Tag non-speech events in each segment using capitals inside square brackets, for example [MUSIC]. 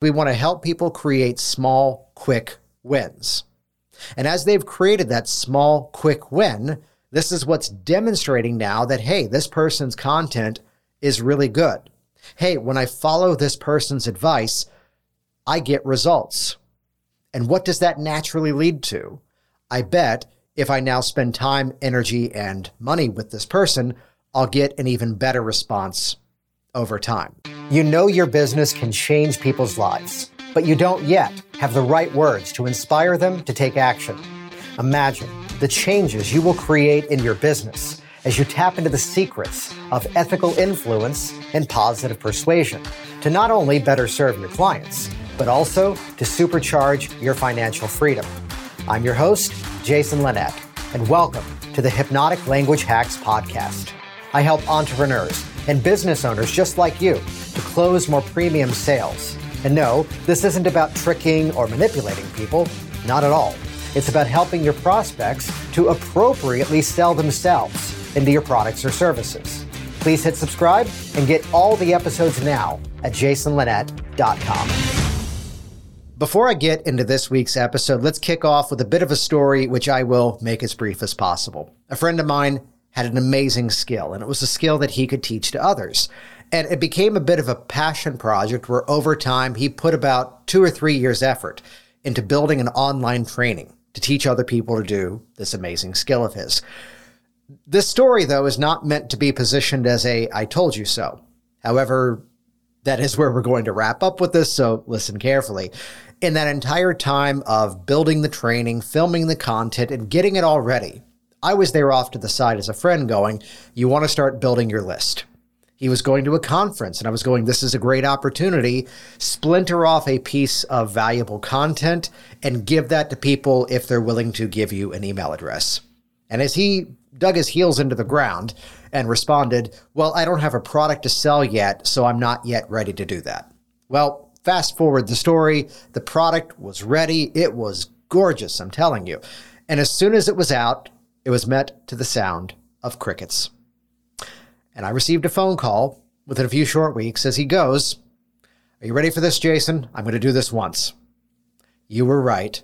We want to help people create small, quick wins. And as they've created that small, quick win, this is what's demonstrating now that, hey, this person's content is really good. Hey, when I follow this person's advice, I get results. And what does that naturally lead to? I bet if I now spend time, energy, and money with this person, I'll get an even better response over time. You know your business can change people's lives, but you don't yet have the right words to inspire them to take action. Imagine the changes you will create in your business as you tap into the secrets of ethical influence and positive persuasion to not only better serve your clients, but also to supercharge your financial freedom. I'm your host, Jason Linett, and welcome to the Hypnotic Language Hacks Podcast. I help entrepreneurs and business owners just like you to close more premium sales. And no, this isn't about tricking or manipulating people, not at all. It's about helping your prospects to appropriately sell themselves into your products or services. Please hit subscribe and get all the episodes now at jasonlinett.com. Before I get into this week's episode, let's kick off with a bit of a story, which I will make as brief as possible. A friend of mine had an amazing skill, and it was a skill that he could teach to others. And it became a bit of a passion project where over time he put about two or three years' effort into building an online training to teach other people to do this amazing skill of his. This story, though, is not meant to be positioned as a I told you so. However, that is where we're going to wrap up with this, so listen carefully. In that entire time of building the training, filming the content, and getting it all ready, I was there off to the side as a friend going, You want to start building your list. He was going to a conference, and I was going, This is a great opportunity. Splinter off a piece of valuable content and give that to people if they're willing to give you an email address. And as he dug his heels into the ground and responded, Well, I don't have a product to sell yet, so I'm not yet ready to do that. Well, fast forward the story. The product was ready. It was gorgeous, I'm telling you. And as soon as it was out, it was met to the sound of crickets. And I received a phone call within a few short weeks as he goes, Are you ready for this, Jason? I'm going to do this once. You were right.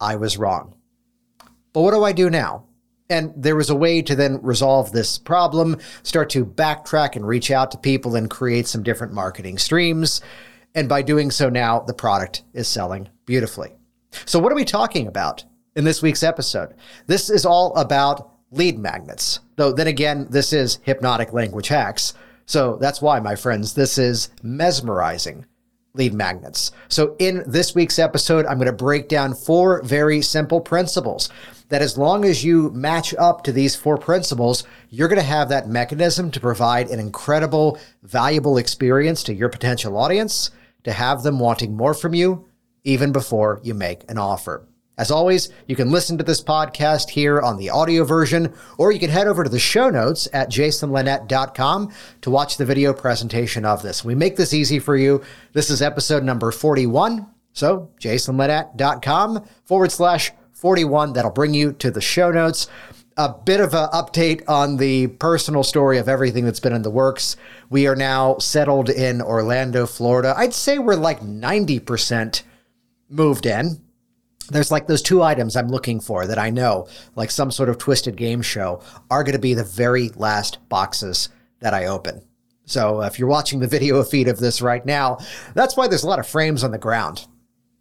I was wrong. But what do I do now? And there was a way to then resolve this problem, start to backtrack and reach out to people and create some different marketing streams. And by doing so now, the product is selling beautifully. So, what are we talking about in this week's episode? This is all about lead magnets. Though, then again, this is hypnotic language hacks. So, that's why, my friends, this is mesmerizing lead magnets. So, in this week's episode, I'm going to break down four very simple principles that as long as you match up to these four principles, you're going to have that mechanism to provide an incredible, valuable experience to your potential audience, to have them wanting more from you even before you make an offer. As always, you can listen to this podcast here on the audio version, or you can head over to the show notes at jasonlinett.com to watch the video presentation of this. We make this easy for you. This is episode number 41. So, jasonlinett.com forward slash 41. That'll bring you to the show notes. A bit of an update on the personal story of everything that's been in the works. We are now settled in Orlando, Florida. I'd say we're like 90% moved in. There's like those two items I'm looking for that I know, like some sort of twisted game show, are going to be the very last boxes that I open. So uh, if you're watching the video feed of this right now, that's why there's a lot of frames on the ground.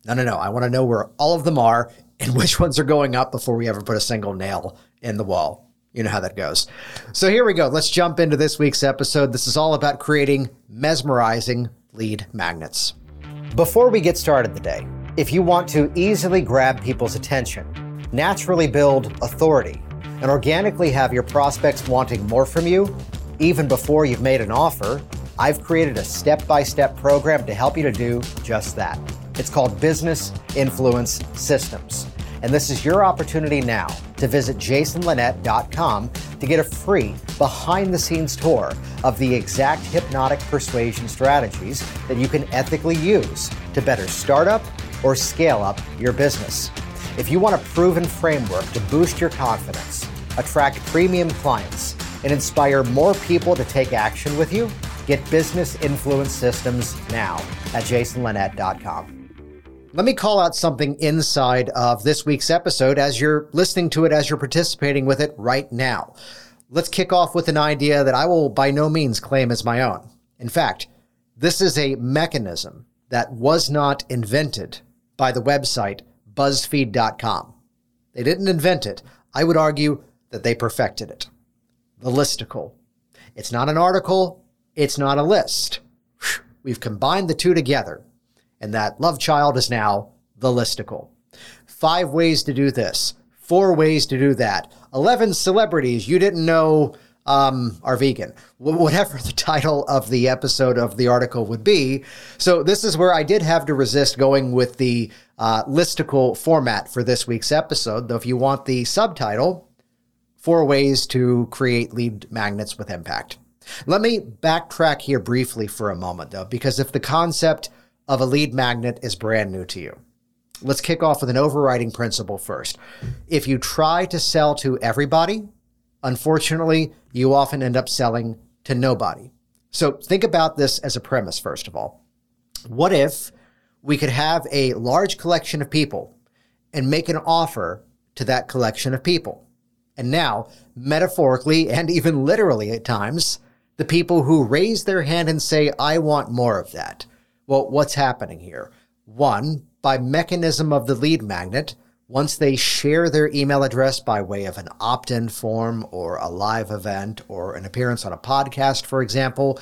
No, no, no. I want to know where all of them are [LAUGHS] and which ones are going up before we ever put a single nail in the wall. You know how that goes. So here we go. Let's jump into this week's episode. This is all about creating mesmerizing lead magnets. Before we get started today, if you want to easily grab people's attention, naturally build authority, and organically have your prospects wanting more from you, even before you've made an offer, I've created a step by step program to help you to do just that. It's called Business Influence Systems. And this is your opportunity now to visit jasonlinett.com to get a free behind the scenes tour of the exact hypnotic persuasion strategies that you can ethically use to better start up or scale up your business. If you want a proven framework to boost your confidence, attract premium clients, and inspire more people to take action with you, get Business Influence Systems now at jasonlinett.com. Let me call out something inside of this week's episode as you're listening to it, as you're participating with it right now. Let's kick off with an idea that I will by no means claim as my own. In fact, this is a mechanism that was not invented by the website BuzzFeed.com. They didn't invent it. I would argue that they perfected it. The listicle. It's not an article, it's not a list. We've combined the two together, and that love child is now the listicle. Five ways to do this, four ways to do that, 11 celebrities you didn't know um, are vegan, whatever the [LAUGHS] title of the episode of the article would be. So, this is where I did have to resist going with the uh, listicle format for this week's episode. Though, if you want the subtitle, Four Ways to Create Lead Magnets with Impact. Let me backtrack here briefly for a moment, though, because if the concept of a lead magnet is brand new to you, let's kick off with an overriding principle first. If you try to sell to everybody, unfortunately, you often end up selling to nobody. So think about this as a premise, first of all. What if we could have a large collection of people and make an offer to that collection of people? And now, metaphorically and even literally at times, the people who raise their hand and say, I want more of that. Well, what's happening here? One, by mechanism of the lead magnet, once they share their email address by way of an opt in form or a live event or an appearance on a podcast, for example,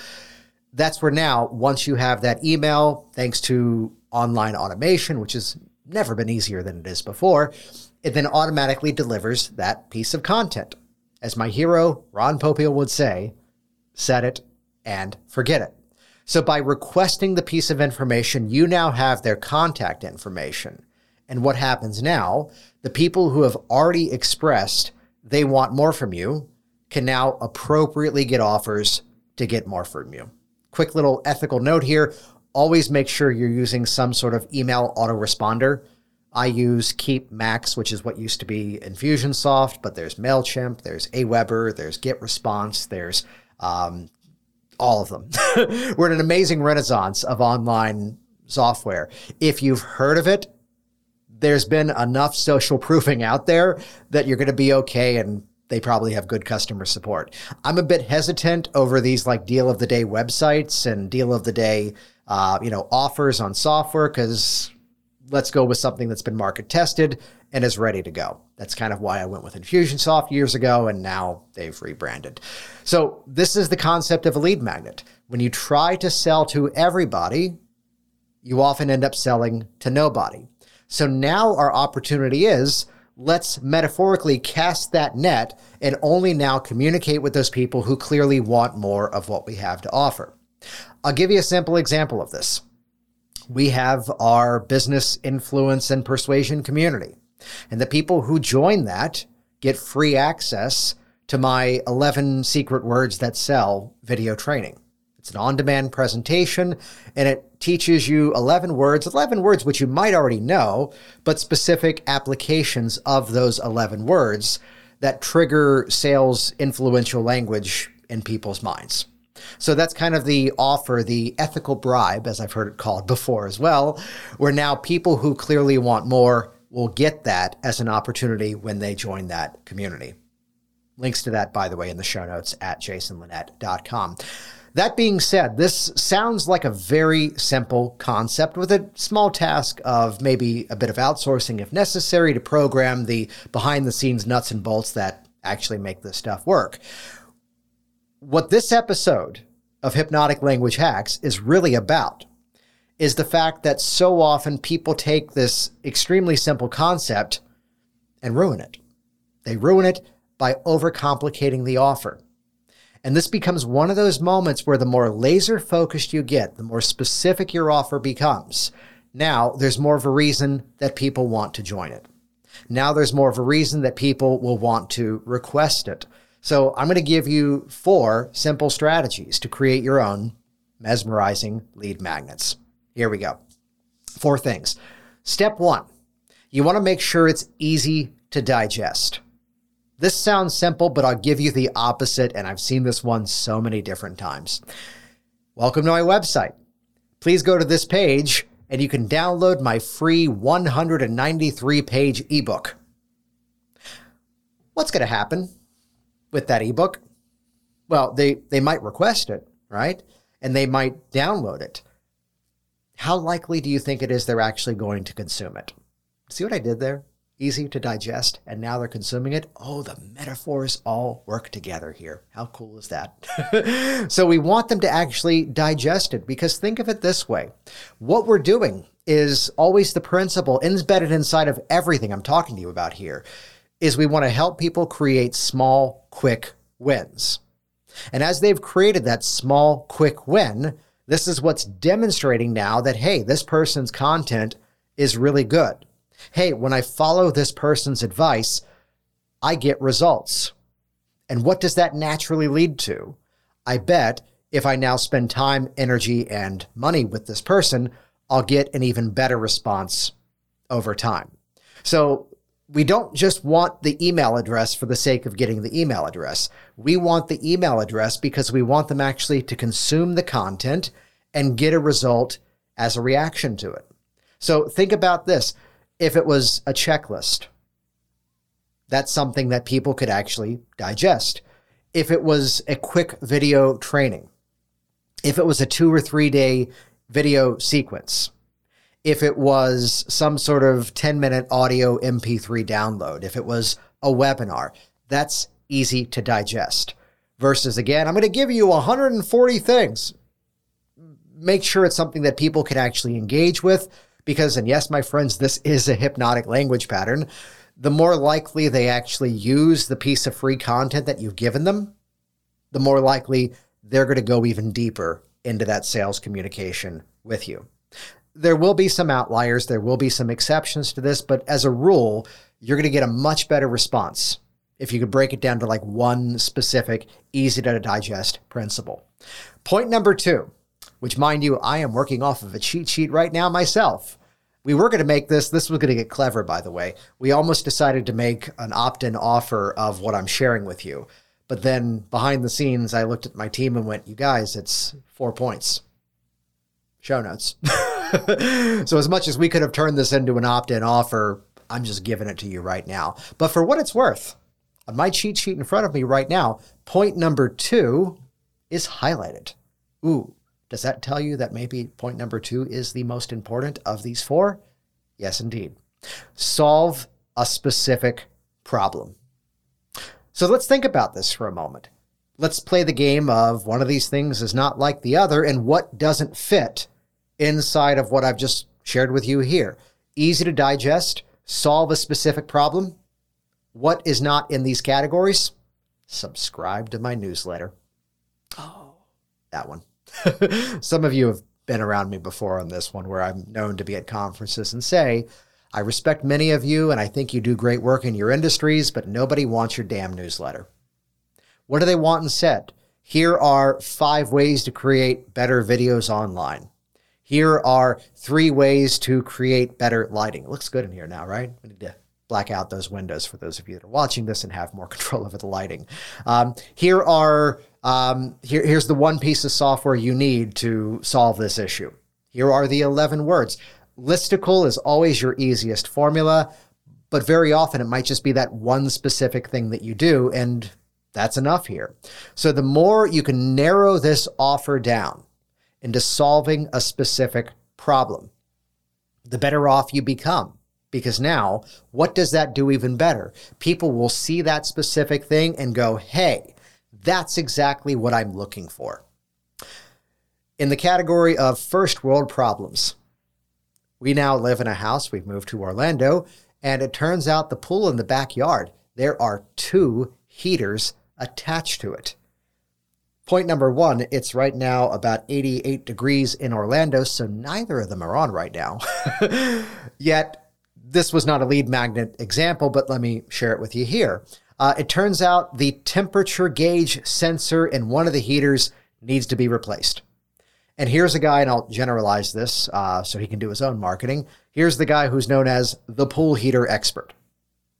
that's where now, once you have that email, thanks to online automation, which has never been easier than it is before, it then automatically delivers that piece of content. As my hero, Ron Popeil, would say, set it and forget it. So by requesting the piece of information, you now have their contact information. And what happens now, the people who have already expressed they want more from you can now appropriately get offers to get more from you. Quick little ethical note here always make sure you're using some sort of email autoresponder. I use Keap Max, which is what used to be Infusionsoft, but there's MailChimp, there's Aweber, there's GetResponse, there's um, all of them. [LAUGHS] We're in an amazing renaissance of online software. If you've heard of it, there's been enough social proofing out there that you're going to be okay and they probably have good customer support. I'm a bit hesitant over these like deal of the day websites and deal of the day, uh, you know, offers on software because let's go with something that's been market tested and is ready to go. That's kind of why I went with Infusionsoft years ago, and now they've rebranded. So, this is the concept of a lead magnet. When you try to sell to everybody, you often end up selling to nobody. So, now our opportunity is let's metaphorically cast that net and only now communicate with those people who clearly want more of what we have to offer. I'll give you a simple example of this. We have our business influence and persuasion community. And the people who join that get free access to my 11 secret words that sell video training. It's an on demand presentation and it teaches you 11 words, 11 words which you might already know, but specific applications of those 11 words that trigger sales influential language in people's minds. So that's kind of the offer, the ethical bribe, as I've heard it called before as well, where now people who clearly want more will get that as an opportunity when they join that community. Links to that, by the way, in the show notes at jasonlinett.com. That being said, this sounds like a very simple concept with a small task of maybe a bit of outsourcing if necessary to program the behind the scenes nuts and bolts that actually make this stuff work. What this episode of Hypnotic Language Hacks is really about is the fact that so often people take this extremely simple concept and ruin it. They ruin it by overcomplicating the offer. And this becomes one of those moments where the more laser focused you get, the more specific your offer becomes. Now there's more of a reason that people want to join it. Now there's more of a reason that people will want to request it. So I'm going to give you four simple strategies to create your own mesmerizing lead magnets. Here we go. Four things. Step one, you want to make sure it's easy to digest. This sounds simple, but I'll give you the opposite, and I've seen this one so many different times. Welcome to my website. please go to this page and you can download my free 193 page ebook. What's going to happen with that ebook? Well, they, they might request it, right? And they might download it. How likely do you think it is they're actually going to consume it? See what I did there? Easy to digest, and now they're consuming it. Oh, the metaphors all work together here. How cool is that? [LAUGHS] so we want them to actually digest it because think of it this way what we're doing is always the principle embedded inside of everything I'm talking to you about here is we want to help people create small, quick wins. And as they've created that small, quick win, this is what's demonstrating now that, hey, this person's content is really good hey, when I follow this person's advice, I get results. And what does that naturally lead to? I bet if I now spend time, energy, and money with this person, I'll get an even better response over time. So we don't just want the email address for the sake of getting the email address. We want the email address because we want them actually to consume the content and get a result as a reaction to it. So think about this if it was a checklist. That's something that people could actually digest. If it was a quick video training, if it was a two or three day video sequence, if it was some sort of 10 minute audio MP3 download, if it was a webinar, that's easy to digest. Versus, again, I'm going to give you 140 things. Make sure it's something that people can actually engage with because, and yes, my friends, this is a hypnotic language pattern. The more likely they actually use the piece of free content that you've given them, the more likely they're going to go even deeper into that sales communication with you. There will be some outliers, there will be some exceptions to this, but as a rule, you're going to get a much better response if you could break it down to like one specific, easy to digest principle. Point number two which, mind you, I am working off of a cheat sheet right now myself. We were going to make this, this was going to get clever, by the way. We almost decided to make an opt in offer of what I'm sharing with you. But then behind the scenes, I looked at my team and went, You guys, it's four points. Show notes. [LAUGHS] so, as much as we could have turned this into an opt in offer, I'm just giving it to you right now. But for what it's worth, on my cheat sheet in front of me right now, point number two is highlighted. Ooh, does that tell you that maybe point number two is the most important of these four? Yes, indeed. Solve a specific problem. So let's think about this for a moment. Let's play the game of one of these things is not like the other and what doesn't fit inside of what I've just shared with you here. Easy to digest, solve a specific problem. What is not in these categories? Subscribe to my newsletter. Oh, that one. [LAUGHS] Some of you have been around me before on this one where I'm known to be at conferences and say, I respect many of you and I think you do great work in your industries, but nobody wants your damn newsletter. What do they want instead? Here are five ways to create better videos online. Here are three ways to create better lighting. It looks good in here now, right? We need to black out those windows for those of you that are watching this and have more [LAUGHS] control over the lighting. Um, here are um, here, here's the one piece of software you need to solve this issue. Here are the 11 words. Listicle is always your easiest formula, but very often it might just be that one specific thing that you do, and that's enough here. So the more you can narrow this offer down into solving a specific problem, the better off you become. Because now, what does that do even better? People will see that specific thing and go, hey, that's exactly what I'm looking for. In the category of first world problems, we now live in a house. We've moved to Orlando, and it turns out the pool in the backyard, there are two heaters attached to it. Point number one, it's right now about 88 degrees in Orlando, so neither of them are on right now. [LAUGHS] Yet, this was not a lead magnet example, but let me share it with you here. Uh, it turns out the temperature gauge sensor in one of the heaters needs to be replaced. And here's a guy, and I'll generalize this uh, so he can do his own marketing. Here's the guy who's known as the pool heater expert.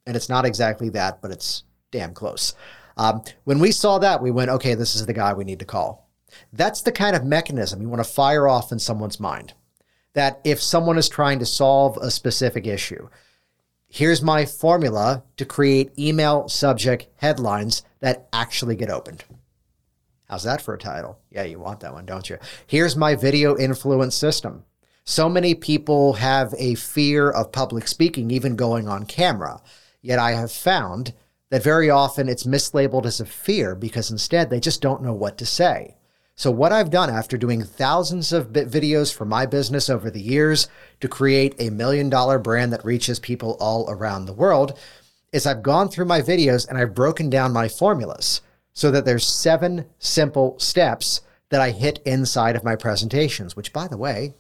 And it's not exactly that, but it's damn close. Um, when we saw that, we went, okay, this is the guy we need to call. That's the kind of mechanism you want to fire off in someone's mind. That if someone is trying to solve a specific issue, here's my formula to create email subject headlines that actually get opened. How's that for a title? Yeah, you want that one, don't you? Here's my video influence system. So many people have a fear of public speaking, even going on camera. Yet I have found that very often it's mislabeled as a fear because instead they just don't know what to say. So, what I've done after doing thousands of videos for my business over the years to create a million dollar brand that reaches people all around the world is I've gone through my videos and I've broken down my formulas so that there's seven simple steps that I hit inside of my presentations, which, by the way,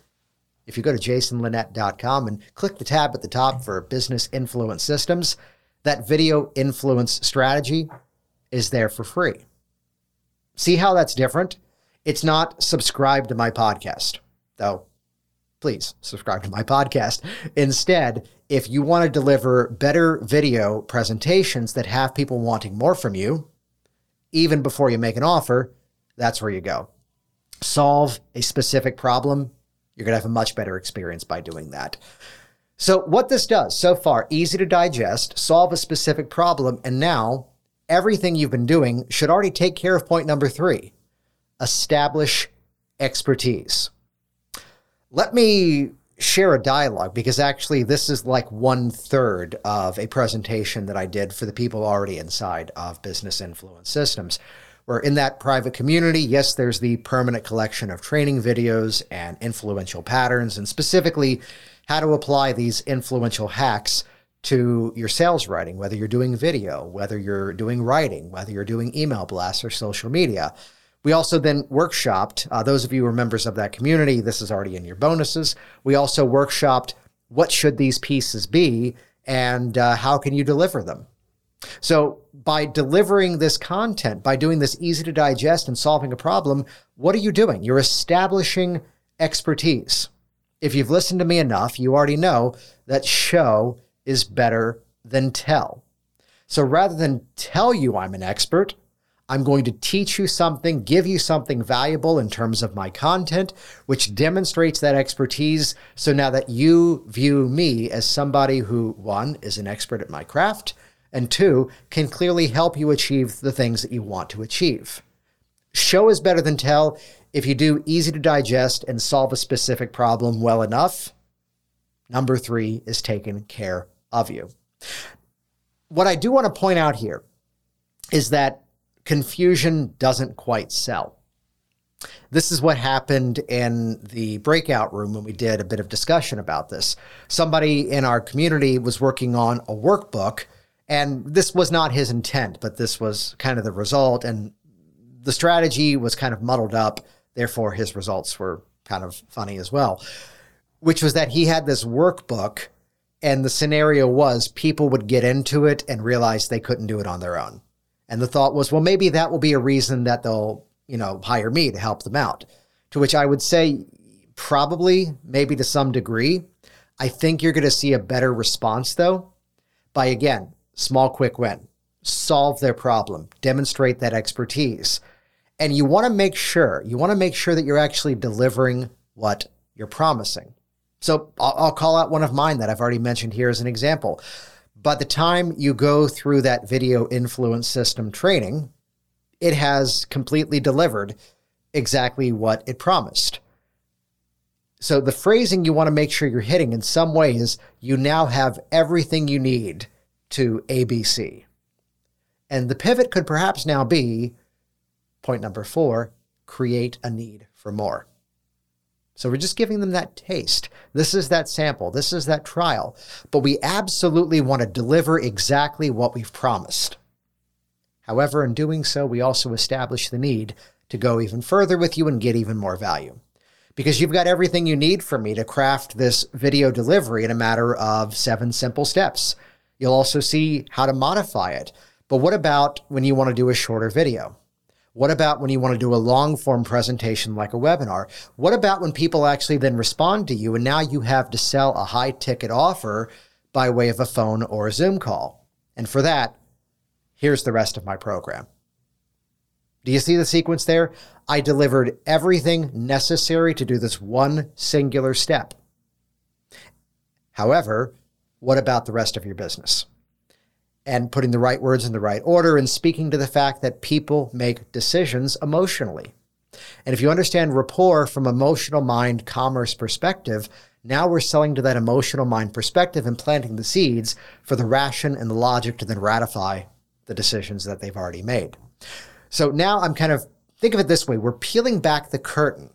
if you go to jasonlinett.com and click the tab at the top for business influence systems, that video influence strategy is there for free. See how that's different? It's not subscribe to my podcast, though. Please subscribe to my podcast. Instead, if you want to deliver better video presentations that have people wanting more from you, even before you make an offer, that's where you go. Solve a specific problem. You're going to have a much better experience by doing that. So, what this does so far, easy to digest, solve a specific problem, and now everything you've been doing should already take care of point number three establish expertise. Let me share a dialogue because actually, this is like one third of a presentation that I did for the people already inside of Business Influence Systems. Where in that private community, yes, there's the permanent collection of training videos and influential patterns, and specifically how to apply these influential hacks to your sales writing, whether you're doing video, whether you're doing writing, whether you're doing email blasts or social media. We also then workshopped, uh, those of you who are members of that community, this is already in your bonuses. We also workshopped what should these pieces be and uh, how can you deliver them. So, by delivering this content, by doing this easy to digest and solving a problem, what are you doing? You're establishing expertise. If you've listened to me enough, you already know that show is better than tell. So rather than tell you I'm an expert, I'm going to teach you something, give you something valuable in terms of my content, which demonstrates that expertise. So now that you view me as somebody who, one, is an expert at my craft, and two, can clearly help you achieve the things that you want to achieve. Show is better than tell if you do easy to digest and solve a specific problem well enough, number three is taken care of you. What I do want to point out here is that confusion doesn't quite sell. This is what happened in the breakout room when we did a bit of discussion about this. Somebody in our community was working on a workbook, and this was not his intent, but this was kind of the result. And the strategy was kind of muddled up Therefore, his results were kind of funny as well, which was that he had this workbook, and the scenario was people would get into it and realize they couldn't do it on their own. And the thought was, well, maybe that will be a reason that they'll, you know, hire me to help them out. To which I would say, probably, maybe to some degree. I think you're going to see a better response, though, by again, small, quick win. Solve their problem, demonstrate that expertise and you want to make sure, you want to make sure that you're actually delivering what you're promising. So I'll, I'll call out one of mine that I've already mentioned here as an example. By the time you go through that video influence system training, it has completely delivered exactly what it promised. So the phrasing you want to make sure you're hitting in some ways, you now have everything you need to ABC. And the pivot could perhaps now be Point number four create a need for more. So we're just giving them that taste. This is that sample. This is that trial. But we absolutely want to deliver exactly what we've promised. However, in doing so, we also establish the need to go even further with you and get even more value. Because you've got everything you need from me to craft this video delivery in a matter of seven simple steps. You'll also see how to modify it. But what about when you want to do a shorter video? What about when you want to do a long form presentation like a webinar? What about when people actually then respond to you and now you have to sell a high ticket offer by way of a phone or a Zoom call? And for that, here's the rest of my program. Do you see the sequence there? I delivered everything necessary to do this one singular step. However, what about the rest of your business? And putting the right words in the right order and speaking to the fact that people make decisions emotionally. And if you understand rapport from emotional mind commerce perspective, now we're selling to that emotional mind perspective and planting the seeds for the ration and the logic to then ratify the decisions that they've already made. So now I'm kind of think of it this way we're peeling back the curtain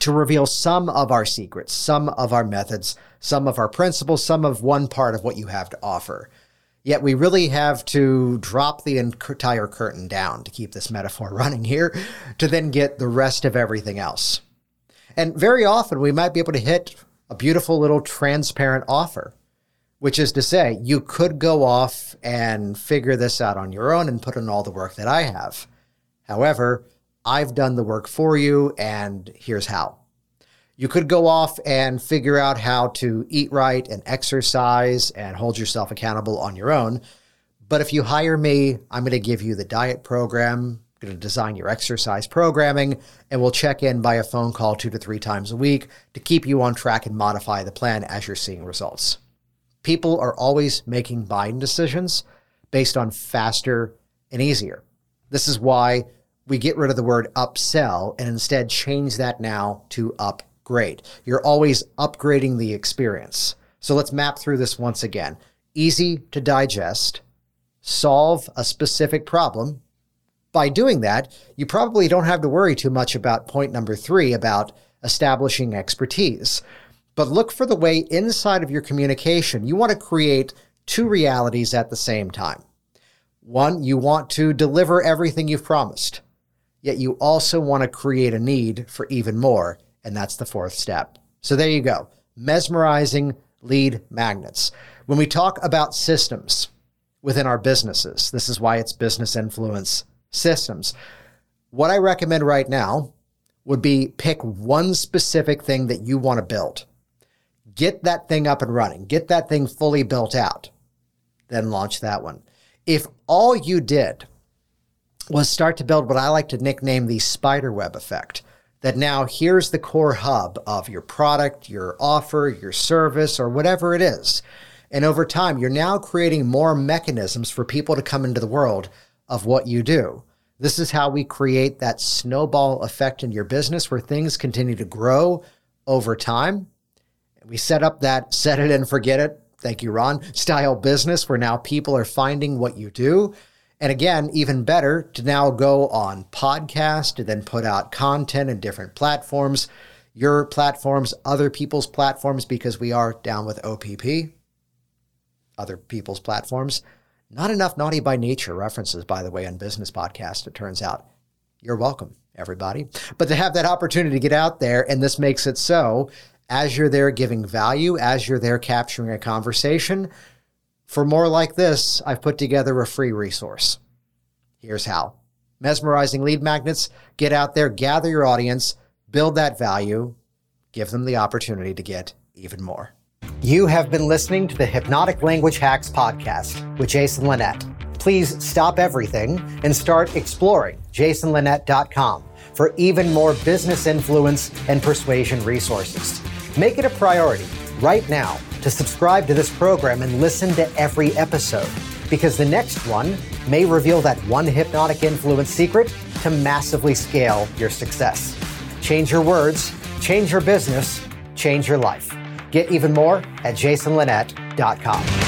to reveal some of our secrets, some of our methods, some of our principles, some of one part of what you have to offer. Yet we really have to drop the entire curtain down to keep this metaphor [LAUGHS] running here to then get the rest of everything else. And very often we might be able to hit a beautiful little transparent offer, which is to say, you could go off and figure this out on your own and put in all the work that I have. However, I've done the work for you, and here's how. You could go off and figure out how to eat right and exercise and hold yourself accountable on your own. But if you hire me, I'm going to give you the diet program, I'm going to design your exercise programming, and we'll check in by a phone call two to three times a week to keep you on track and modify the plan as you're seeing results. People are always making buying decisions based on faster and easier. This is why we get rid of the word upsell and instead change that now to upgrade. You're always upgrading the experience. So let's map through this once again. Easy to digest, solve a specific problem. By doing that, you probably don't have to worry too much about point number three about establishing expertise. But look for the way inside of your communication you want to create two realities at the same time. One, you want to deliver everything you've promised yet you also want to create a need for even more. And that's the fourth step. So there you go mesmerizing lead magnets. When we talk about systems within our businesses, this is why it's business influence systems. What I recommend right now would be pick one specific thing that you want to build. Get that thing up and running, get that thing fully built out, then launch that one. If all you did was start to build what I like to nickname the spider web effect. That now here's the core hub of your product, your offer, your service, or whatever it is. And over time, you're now creating more mechanisms for people to come into the world of what you do. This is how we create that snowball effect in your business where things continue to grow over time. We set up that set it and forget it, thank you, Ron, style business where now people are finding what you do and again, even better to now go on podcast and then put out content in different platforms, your platforms, other people's platforms, because we are down with OPP, other people's platforms. Not enough naughty by nature references, by the way, on business podcast, it turns out. You're welcome, everybody. But to have that opportunity to get out there, and this makes it so as you're there giving value, as you're there capturing a conversation, for more like this, I've put together a free resource. Here's how mesmerizing lead magnets, get out there, gather your audience, build that value, give them the opportunity to get even more. You have been listening to the Hypnotic Language Hacks podcast with Jason Linett. Please stop everything and start exploring jasonlinett.com for even more business influence and persuasion resources. Make it a priority right now to subscribe to this program and listen to every episode because the next one may reveal that one hypnotic influence secret to massively scale your success. Change your words, change your business, change your life. Get even more at jasonlinett.com.